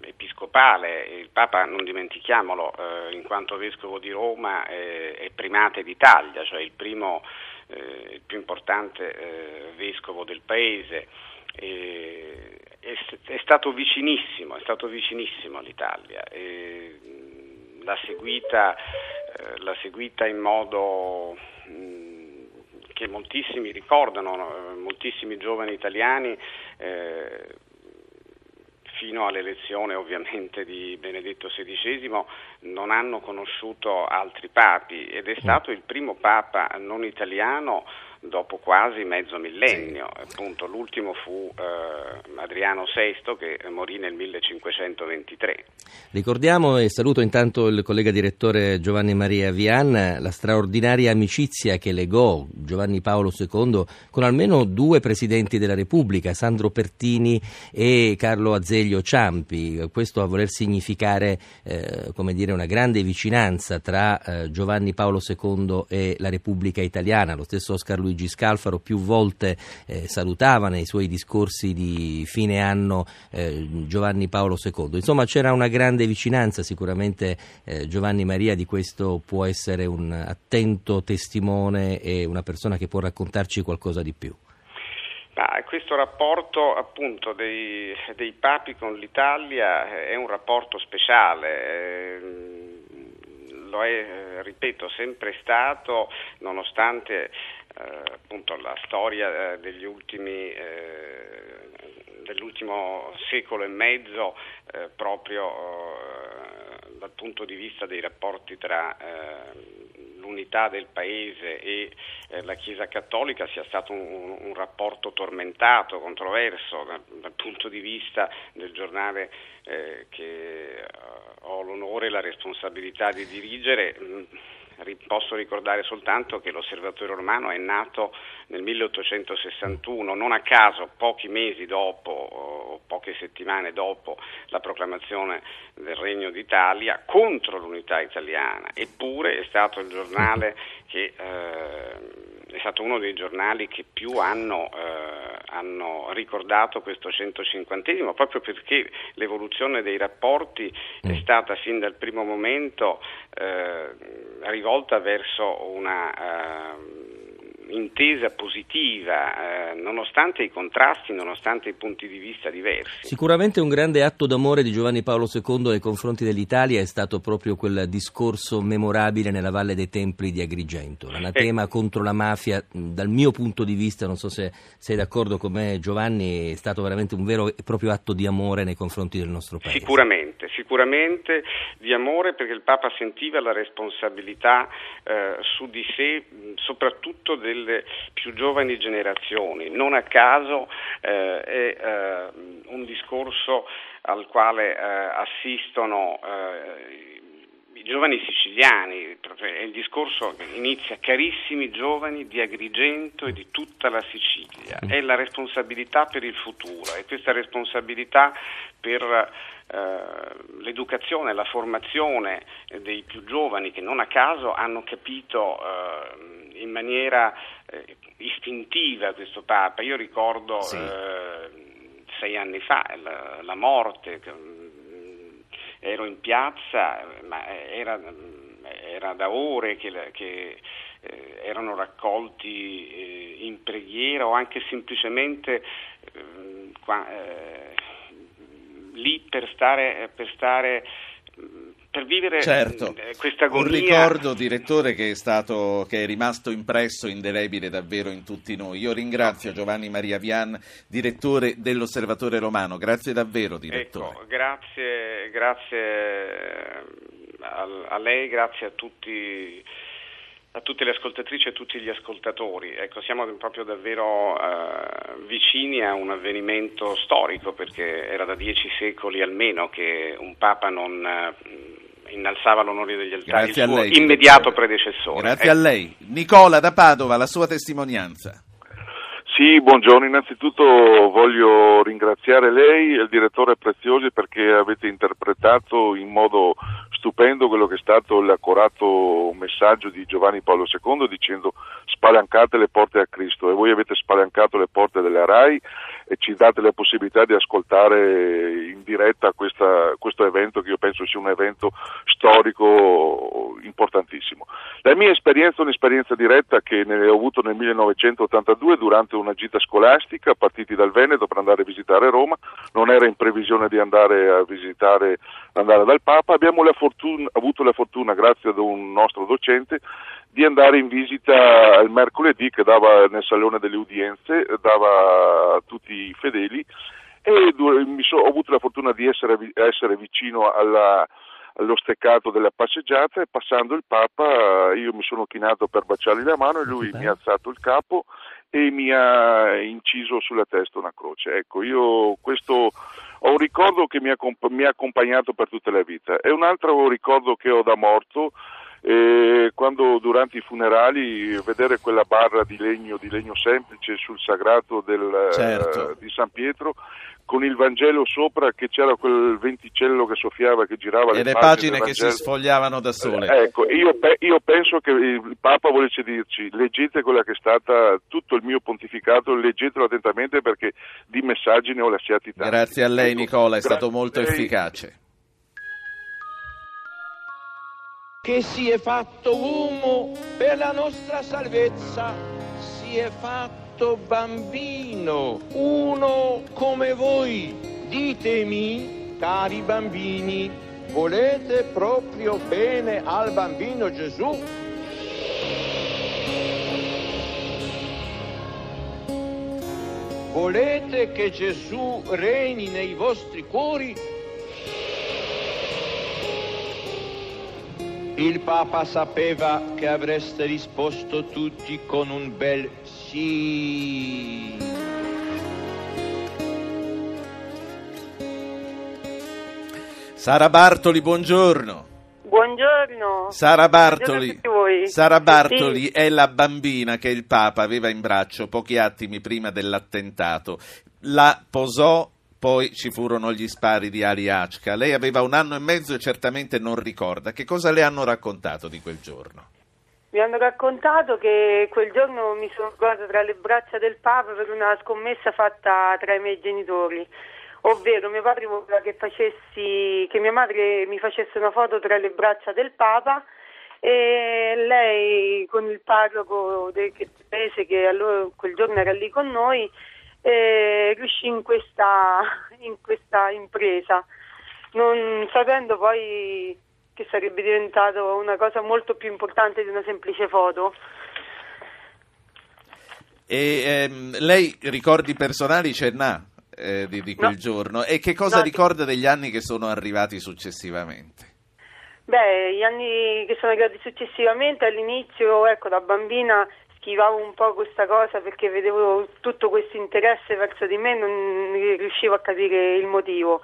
episcopale, il Papa, non dimentichiamolo, eh, in quanto vescovo di Roma è primate d'Italia, cioè il primo, eh, il più importante eh, vescovo del paese. È, è, stato vicinissimo, è stato vicinissimo all'Italia. L'ha seguita, eh, l'ha seguita in modo che moltissimi ricordano, moltissimi giovani italiani eh, fino all'elezione ovviamente di Benedetto XVI non hanno conosciuto altri papi ed è stato il primo papa non italiano dopo quasi mezzo millennio. Appunto, l'ultimo fu eh, Adriano VI che morì nel 1523. Ricordiamo e saluto intanto il collega direttore Giovanni Maria Vian la straordinaria amicizia che legò Giovanni Paolo II con almeno due presidenti della Repubblica, Sandro Pertini e Carlo Azeglio Ciampi. Questo a voler significare eh, come dire, una grande vicinanza tra eh, Giovanni Paolo II e la Repubblica Italiana. Lo stesso Oscar Luigi Luigi Scalfaro più volte eh, salutava nei suoi discorsi di fine anno eh, Giovanni Paolo II. Insomma c'era una grande vicinanza, sicuramente eh, Giovanni Maria di questo può essere un attento testimone e una persona che può raccontarci qualcosa di più. Ah, questo rapporto appunto dei, dei, papi con l'Italia è un rapporto speciale, ehm, lo è, ripeto, sempre stato, nonostante eh, appunto la storia eh, degli ultimi eh, dell'ultimo secolo e mezzo proprio dal punto di vista dei rapporti tra l'unità del paese e eh, la Chiesa Cattolica sia stato un, un rapporto tormentato, controverso dal, dal, punto di vista del giornale eh, che ho l'onore e la responsabilità di dirigere. Mh, Posso ricordare soltanto che l'Osservatorio Romano è nato nel 1861, non a caso pochi mesi dopo o poche settimane dopo la proclamazione del Regno d'Italia contro l'unità italiana, eppure è stato il giornale che eh, è stato uno dei giornali che più hanno, eh, hanno ricordato questo 150 proprio perché l'evoluzione dei rapporti è mm. stata fin dal primo momento eh, rivolta verso una eh, intesa positiva, eh, nonostante i contrasti, nonostante i punti di vista diversi. Sicuramente un grande atto d'amore di Giovanni Paolo II nei confronti dell'Italia è stato proprio quel discorso memorabile nella Valle dei Templi di Agrigento, l'anatema eh. contro la mafia, dal mio punto di vista, non so se sei d'accordo con me Giovanni, è stato veramente un vero e proprio atto di amore nei confronti del nostro Paese. Sicuramente, sicuramente di amore perché il Papa sentiva la responsabilità eh, su di sé, soprattutto del delle più giovani generazioni. Non a caso eh, è eh, un discorso al quale eh, assistono eh, i giovani siciliani, il discorso inizia carissimi giovani di Agrigento e di tutta la Sicilia, è la responsabilità per il futuro e questa responsabilità per eh, l'educazione, la formazione dei più giovani che non a caso hanno capito eh, in maniera eh, istintiva questo Papa. Io ricordo sì. Eh, sei anni fa la, la morte, mm, ero in piazza, ma era, era da ore che, che eh, erano raccolti eh, in preghiera o anche semplicemente qua, lì per stare, per stare per vivere certo. Eh, questa agonia. Un ricordo, direttore, che è, stato, che è rimasto impresso, indelebile davvero in tutti noi. Io ringrazio Giovanni Maria Vian, direttore dell'Osservatore Romano. Grazie davvero, direttore. Ecco, grazie, grazie a, a lei, grazie a tutti a tutte le ascoltatrici e a tutti gli ascoltatori. Ecco, siamo proprio davvero eh, vicini a un avvenimento storico perché era da dieci secoli almeno che un Papa non eh, innalzava l'onore degli altari Grazie il suo lei, immediato predecessore. Grazie Ecco. a lei. Nicola da Padova, la sua testimonianza. Sì, buongiorno. Innanzitutto voglio ringraziare lei e il direttore Preziosi perché avete interpretato in modo stupendo quello che è stato l'accorato messaggio di Giovanni Paolo II dicendo spalancate le porte a Cristo e voi avete spalancato le porte della RAI ci date la possibilità di ascoltare in diretta questa- questo evento che io penso sia un evento storico importantissimo. La mia esperienza è un'esperienza diretta che ne ho avuto nel 1982 durante una gita scolastica, partiti dal Veneto per andare a visitare Roma, non era in previsione di andare a visitare, andare dal Papa, abbiamo la fortuna- avuto la fortuna, grazie ad un nostro docente, di andare in visita il mercoledì che dava nel Salone delle Udienze, dava a tutti i fedeli e so- ho avuto la fortuna di essere, essere vicino alla, allo steccato della passeggiata e passando il Papa io mi sono chinato per baciargli la mano e lui mi ha alzato il capo e mi ha inciso sulla testa una croce. Ecco, io questo ho un ricordo che mi ha, mi ha accompagnato per tutta la vita. E un altro ricordo che ho da morto eh, quando durante i funerali vedere quella barra di legno, di legno semplice sul sagrato del, Certo. eh, di San Pietro con il Vangelo sopra che c'era quel venticello che soffiava, che girava E le pagine che si sfogliavano da sole. Eh, Ecco, io, pe- io penso che il Papa volesse dirci leggete quella che è stata tutto il mio pontificato, leggetelo attentamente perché di messaggi ne ho lasciati tanti. Grazie a lei Ecco, Nicola, è grazie stato molto efficace. Che si è fatto uomo per la nostra salvezza, si è fatto bambino, uno come voi. Ditemi, cari bambini, volete proprio bene al bambino Gesù? Volete che Gesù regni nei vostri cuori? Il Papa sapeva che avreste risposto tutti con un bel sì. Sara Bartoli, buongiorno. Buongiorno. Sara Buongiorno Bartoli, a tutti voi. Sara Bartoli Sì. è la bambina che il Papa aveva in braccio pochi attimi prima dell'attentato. La posò, poi ci furono gli spari di Ali Achka. Lei aveva un anno e mezzo e certamente non ricorda. Che cosa le hanno raccontato di quel giorno? Mi hanno raccontato che quel giorno mi sono trovata tra le braccia del Papa per una scommessa fatta tra i miei genitori. Ovvero mio padre voleva che, facessi, che mia madre mi facesse una foto tra le braccia del Papa e lei con il parroco del paese che allora quel giorno era lì con noi eh, riuscì in questa, in questa impresa, non sapendo poi che sarebbe diventato una cosa molto più importante di una semplice foto. E ehm, lei ricordi personali ce n'ha eh, di, di quel No. giorno? E che cosa No, ricorda degli anni che sono arrivati successivamente? Beh, gli anni che sono arrivati successivamente, all'inizio, ecco, da bambina schivavo un po' questa cosa perché vedevo tutto questo interesse verso di me e non riuscivo a capire il motivo.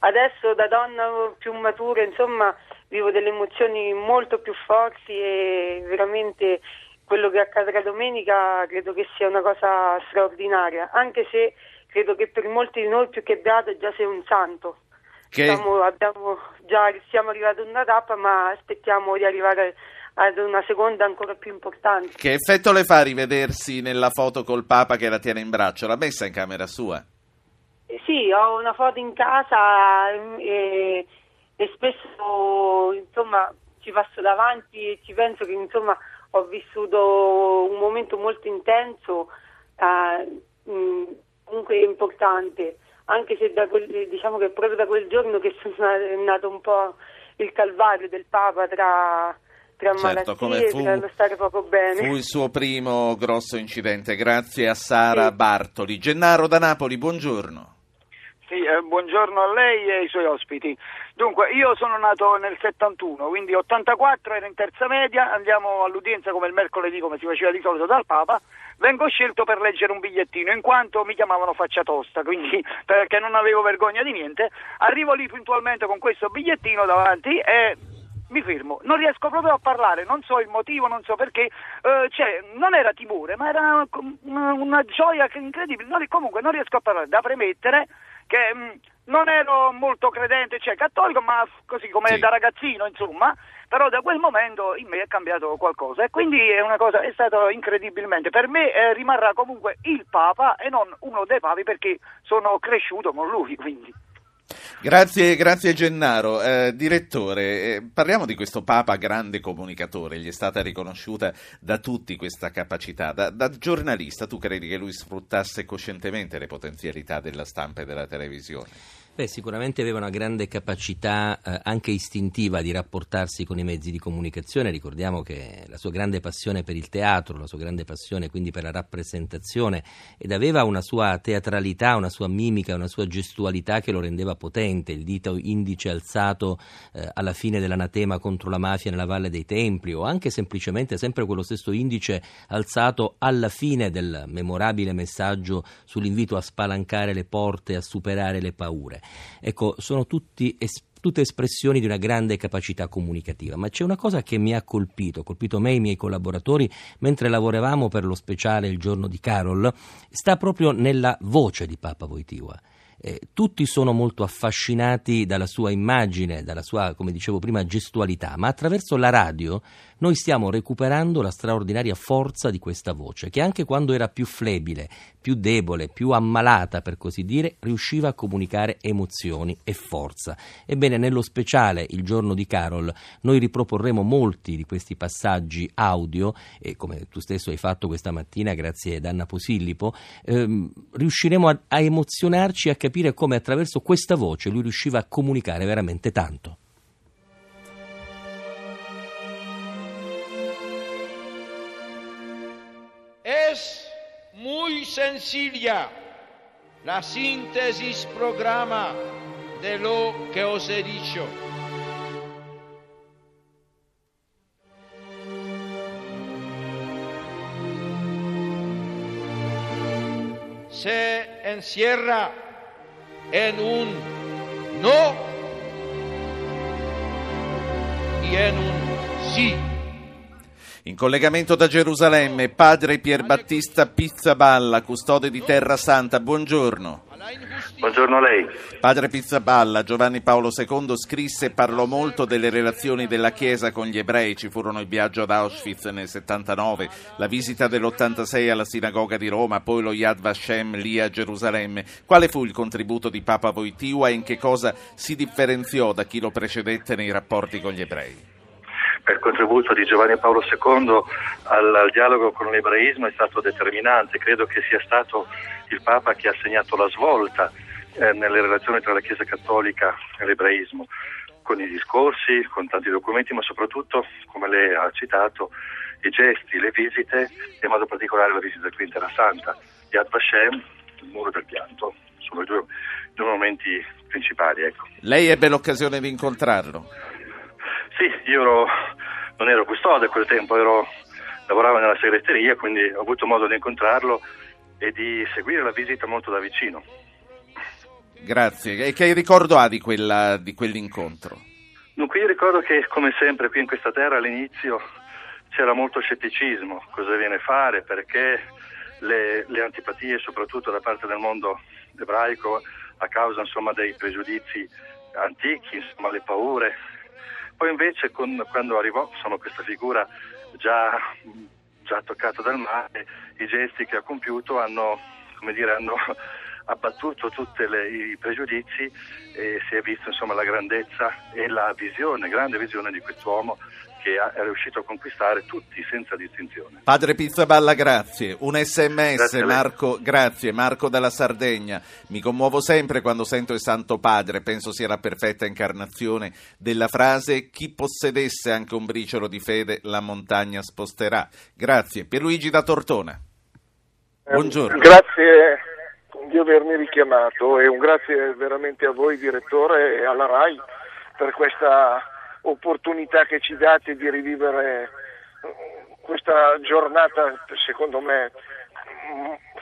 Adesso da donna più matura, insomma, vivo delle emozioni molto più forti e veramente quello che accadrà domenica credo che sia una cosa straordinaria, anche se credo che per molti di noi più che beato già sei un santo. Che- Siamo, abbiamo già, siamo arrivati ad una tappa, ma aspettiamo di arrivare ad una seconda ancora più importante. Che effetto le fa rivedersi nella foto col Papa che la tiene in braccio? L'ha messa in camera sua? Eh, Sì, ho una foto in casa ehm, e, e spesso insomma ci passo davanti e ci penso che insomma ho vissuto un momento molto intenso, eh, mh, comunque importante, anche se da quel, diciamo che proprio da quel giorno che sono- è nato un po' il calvario del Papa tra, tra Certo, come malattie, fu- lo stare poco bene. Fu il suo primo grosso incidente. Grazie a Sara Bartoli. Gennaro da Napoli, buongiorno. Sì, Sì, eh, buongiorno a lei e ai suoi ospiti. Dunque, io sono nato nel 71, quindi 84 ero in terza media, andiamo all'udienza come il mercoledì, come si faceva di solito dal Papa, vengo scelto per leggere un bigliettino, in quanto mi chiamavano faccia tosta, quindi perché non avevo vergogna di niente, arrivo lì puntualmente con questo bigliettino davanti e mi fermo, non riesco proprio a parlare, non so il motivo, non so perché, eh, cioè, non era timore, ma era una, una gioia incredibile, non, comunque non riesco a parlare, da premettere che mh, non ero molto credente, cioè cattolico, ma così come Sì. da ragazzino, insomma, però da quel momento in me è cambiato qualcosa e quindi è una cosa, è stato incredibilmente, per me eh, rimarrà comunque il Papa e non uno dei papi perché sono cresciuto con lui, quindi. Grazie, grazie Gennaro. Eh, direttore, eh, parliamo di questo Papa grande comunicatore, gli è stata riconosciuta da tutti questa capacità. Da, da giornalista, tu credi che lui sfruttasse coscientemente le potenzialità della stampa e della televisione? Beh, sicuramente aveva una grande capacità eh, anche istintiva di rapportarsi con i mezzi di comunicazione. Ricordiamo che la sua grande passione per il teatro, la sua grande passione quindi per la rappresentazione ed aveva una sua teatralità, una sua mimica, una sua gestualità che lo rendeva potente. Il dito indice alzato eh, alla fine dell'anatema contro la mafia nella Valle dei Templi o anche semplicemente sempre quello stesso indice alzato alla fine del memorabile messaggio sull'invito a spalancare le porte, a superare le paure. Ecco, sono tutti es- tutte espressioni di una grande capacità comunicativa, ma c'è una cosa che mi ha colpito, colpito me e i miei collaboratori mentre lavoravamo per lo speciale il giorno di Carol, sta proprio nella voce di Papa Wojtyła. Eh, tutti sono molto affascinati dalla sua immagine, dalla sua, come dicevo prima, gestualità, ma attraverso la radio noi stiamo recuperando la straordinaria forza di questa voce, che anche quando era più flebile, più debole, più ammalata, per così dire, riusciva a comunicare emozioni e forza. Ebbene, nello speciale, il giorno di Carol, noi riproporremo molti di questi passaggi audio, e come tu stesso hai fatto questa mattina, grazie ad Anna Posillipo, ehm, riusciremo a, a emozionarci e a capire come attraverso questa voce lui riusciva a comunicare veramente tanto. Sencilla la síntesis programa de lo que os he dicho. Se encierra en un no y en un sí. In collegamento da Gerusalemme, padre Pierbattista Pizzaballa, custode di Terra Santa, buongiorno. Buongiorno a lei. Padre Pizzaballa, Giovanni Paolo II scrisse e parlò molto delle relazioni della Chiesa con gli ebrei, ci furono il viaggio ad Auschwitz nel 79, la visita dell'86 alla sinagoga di Roma, poi lo Yad Vashem lì a Gerusalemme. Quale fu il contributo di Papa Wojtyła e in che cosa si differenziò da chi lo precedette nei rapporti con gli ebrei? Il contributo di Giovanni Paolo II al, al, dialogo con l'ebraismo è stato determinante, credo che sia stato il Papa che ha segnato la svolta eh, nelle relazioni tra la Chiesa Cattolica e l'ebraismo, con i discorsi, con tanti documenti, ma soprattutto, come lei ha citato, i gesti, le visite, in modo particolare la visita qui in Terra Santa, Yad Vashem, il muro del pianto, sono i due, due momenti principali. Ecco. Lei ebbe l'occasione di incontrarlo? Sì, io ero, non ero custode a quel tempo, ero, lavoravo nella segreteria, quindi ho avuto modo di incontrarlo e di seguire la visita molto da vicino. Grazie. E che ricordo ha di, quella, di quell'incontro? Dunque io ricordo che come sempre qui in questa terra all'inizio c'era molto scetticismo, cosa viene a fare, perché le, le antipatie soprattutto da parte del mondo ebraico a causa insomma, dei pregiudizi antichi, insomma, le paure, poi invece con, quando arrivò insomma, questa figura già, già, toccata dal mare, i gesti che ha compiuto hanno, dire, hanno abbattuto tutti i pregiudizi e si è insomma, la grandezza e la visione, grande visione di quest'uomo che è riuscito a conquistare tutti senza distinzione. Padre Pizzaballa, grazie. Un sms, grazie Marco, grazie, Marco dalla Sardegna. Mi commuovo sempre quando sento il Santo Padre, penso sia la perfetta incarnazione della frase chi possedesse anche un briciolo di fede la montagna sposterà. Grazie. Pierluigi da Tortona. Buongiorno. Eh, grazie, di avermi richiamato e un grazie veramente a voi direttore e alla RAI per questa opportunità che ci date di rivivere questa giornata secondo me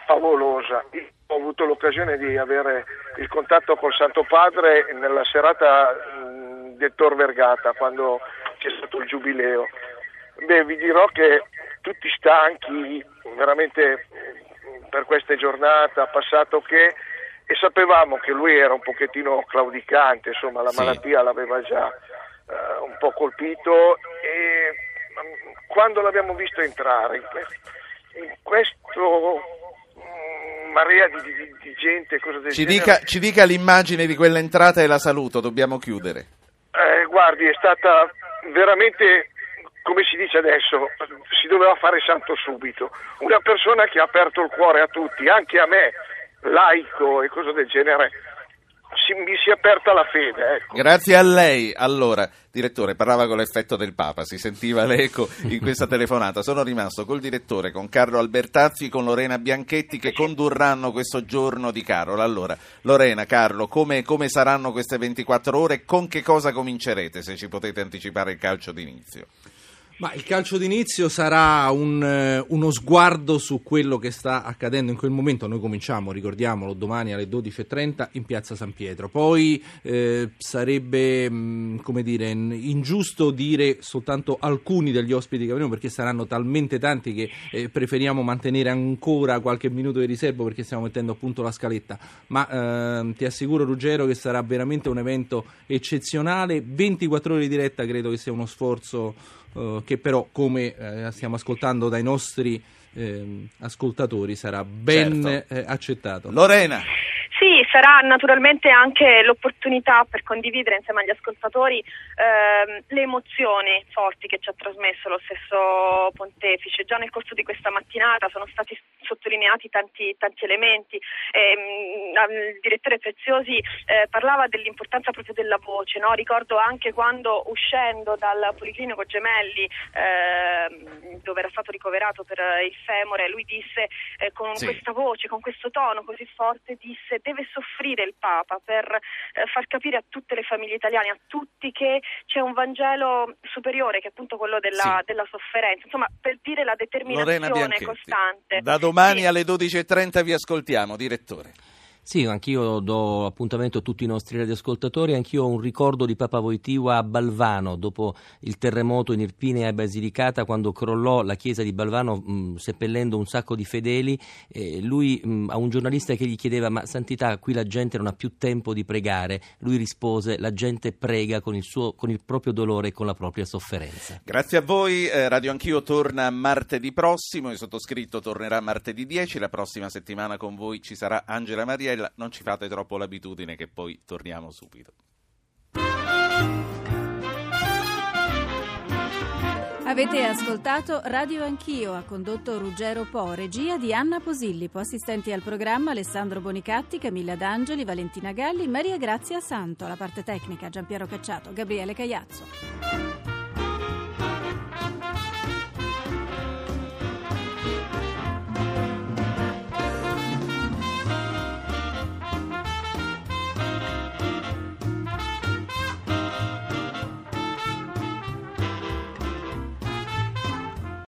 favolosa. Ho avuto l'occasione di avere il contatto col Santo Padre nella serata del Tor Vergata quando c'è stato il giubileo. Beh, vi dirò che tutti stanchi veramente per questa giornata, passato che e sapevamo che lui era un pochettino claudicante, insomma la sì. malattia l'aveva già po' colpito e um, quando l'abbiamo visto entrare in, que- in questo um, marea di, di, di, gente, cosa del ci genere, dica, ci dica l'immagine di quell'entrata e la saluto, dobbiamo chiudere. Eh, guardi, è stata veramente come si dice adesso, si doveva fare santo subito. Una persona che ha aperto il cuore a tutti, anche a me, laico e cose del genere, si, mi si è aperta la fede. Ecco. Grazie a lei. Allora, direttore, parlava con l'effetto del Papa, si sentiva l'eco in questa telefonata. Sono rimasto col direttore, con Carlo Albertazzi con Lorena Bianchetti che condurranno questo giorno di Carola. Allora, Lorena, Carlo, come, come saranno queste 24 ore con che cosa comincerete, se ci potete anticipare il calcio d'inizio? Ma il calcio d'inizio sarà un, eh, uno sguardo su quello che sta accadendo in quel momento. Noi cominciamo, ricordiamolo, domani alle 12.30 in piazza San Pietro. Poi eh, sarebbe, mh, mm, dire, ingiusto dire soltanto alcuni degli ospiti che vengono perché saranno talmente tanti che eh, preferiamo mantenere ancora qualche minuto di riservo perché stiamo mettendo appunto la scaletta. Ma ehm, ti assicuro, Ruggero, che sarà veramente un evento eccezionale. 24 ore di diretta credo che sia uno sforzo uh, che però come eh, stiamo ascoltando dai nostri eh, ascoltatori sarà ben certo. eh, accettato. Lorena. Sì, sarà naturalmente anche l'opportunità per condividere insieme agli ascoltatori ehm, le emozioni forti che ci ha trasmesso lo stesso pontefice. Già nel corso di questa mattinata sono stati sottolineati tanti, tanti elementi. Ehm, il direttore Preziosi eh, parlava dell'importanza proprio della voce. No? Ricordo anche quando uscendo dal Policlinico Gemelli, eh, dove era stato ricoverato per il femore, lui disse eh, con sì. questa voce, con questo tono così forte, disse deve soffrire il Papa per eh, far capire a tutte le famiglie italiane, a tutti che c'è un Vangelo superiore che è appunto quello della, sì. della sofferenza, insomma per dire la determinazione costante. Da domani sì. alle 12.30 vi ascoltiamo, direttore. Sì, anch'io do appuntamento a tutti i nostri radioascoltatori, anch'io ho un ricordo di Papa Voitiva a Balvano, dopo il terremoto in Irpine e Basilicata, quando crollò la chiesa di Balvano mh, seppellendo un sacco di fedeli, eh, lui mh, a un giornalista che gli chiedeva ma santità qui la gente non ha più tempo di pregare, lui rispose la gente prega con il, suo, con il proprio dolore e con la propria sofferenza. Grazie a voi, eh, Radio Anch'io torna martedì prossimo, il sottoscritto tornerà martedì 10, la prossima settimana con voi ci sarà Angela Maria non ci fate troppo l'abitudine che poi torniamo subito. Avete ascoltato Radio Anch'io, ha condotto Ruggero Po, regia di Anna Posillipo, assistenti al programma Alessandro Bonicatti, Camilla D'Angeli, Valentina Galli, Maria Grazia Santo, la parte tecnica Giampiero Cacciato, Gabriele Cagliazzo.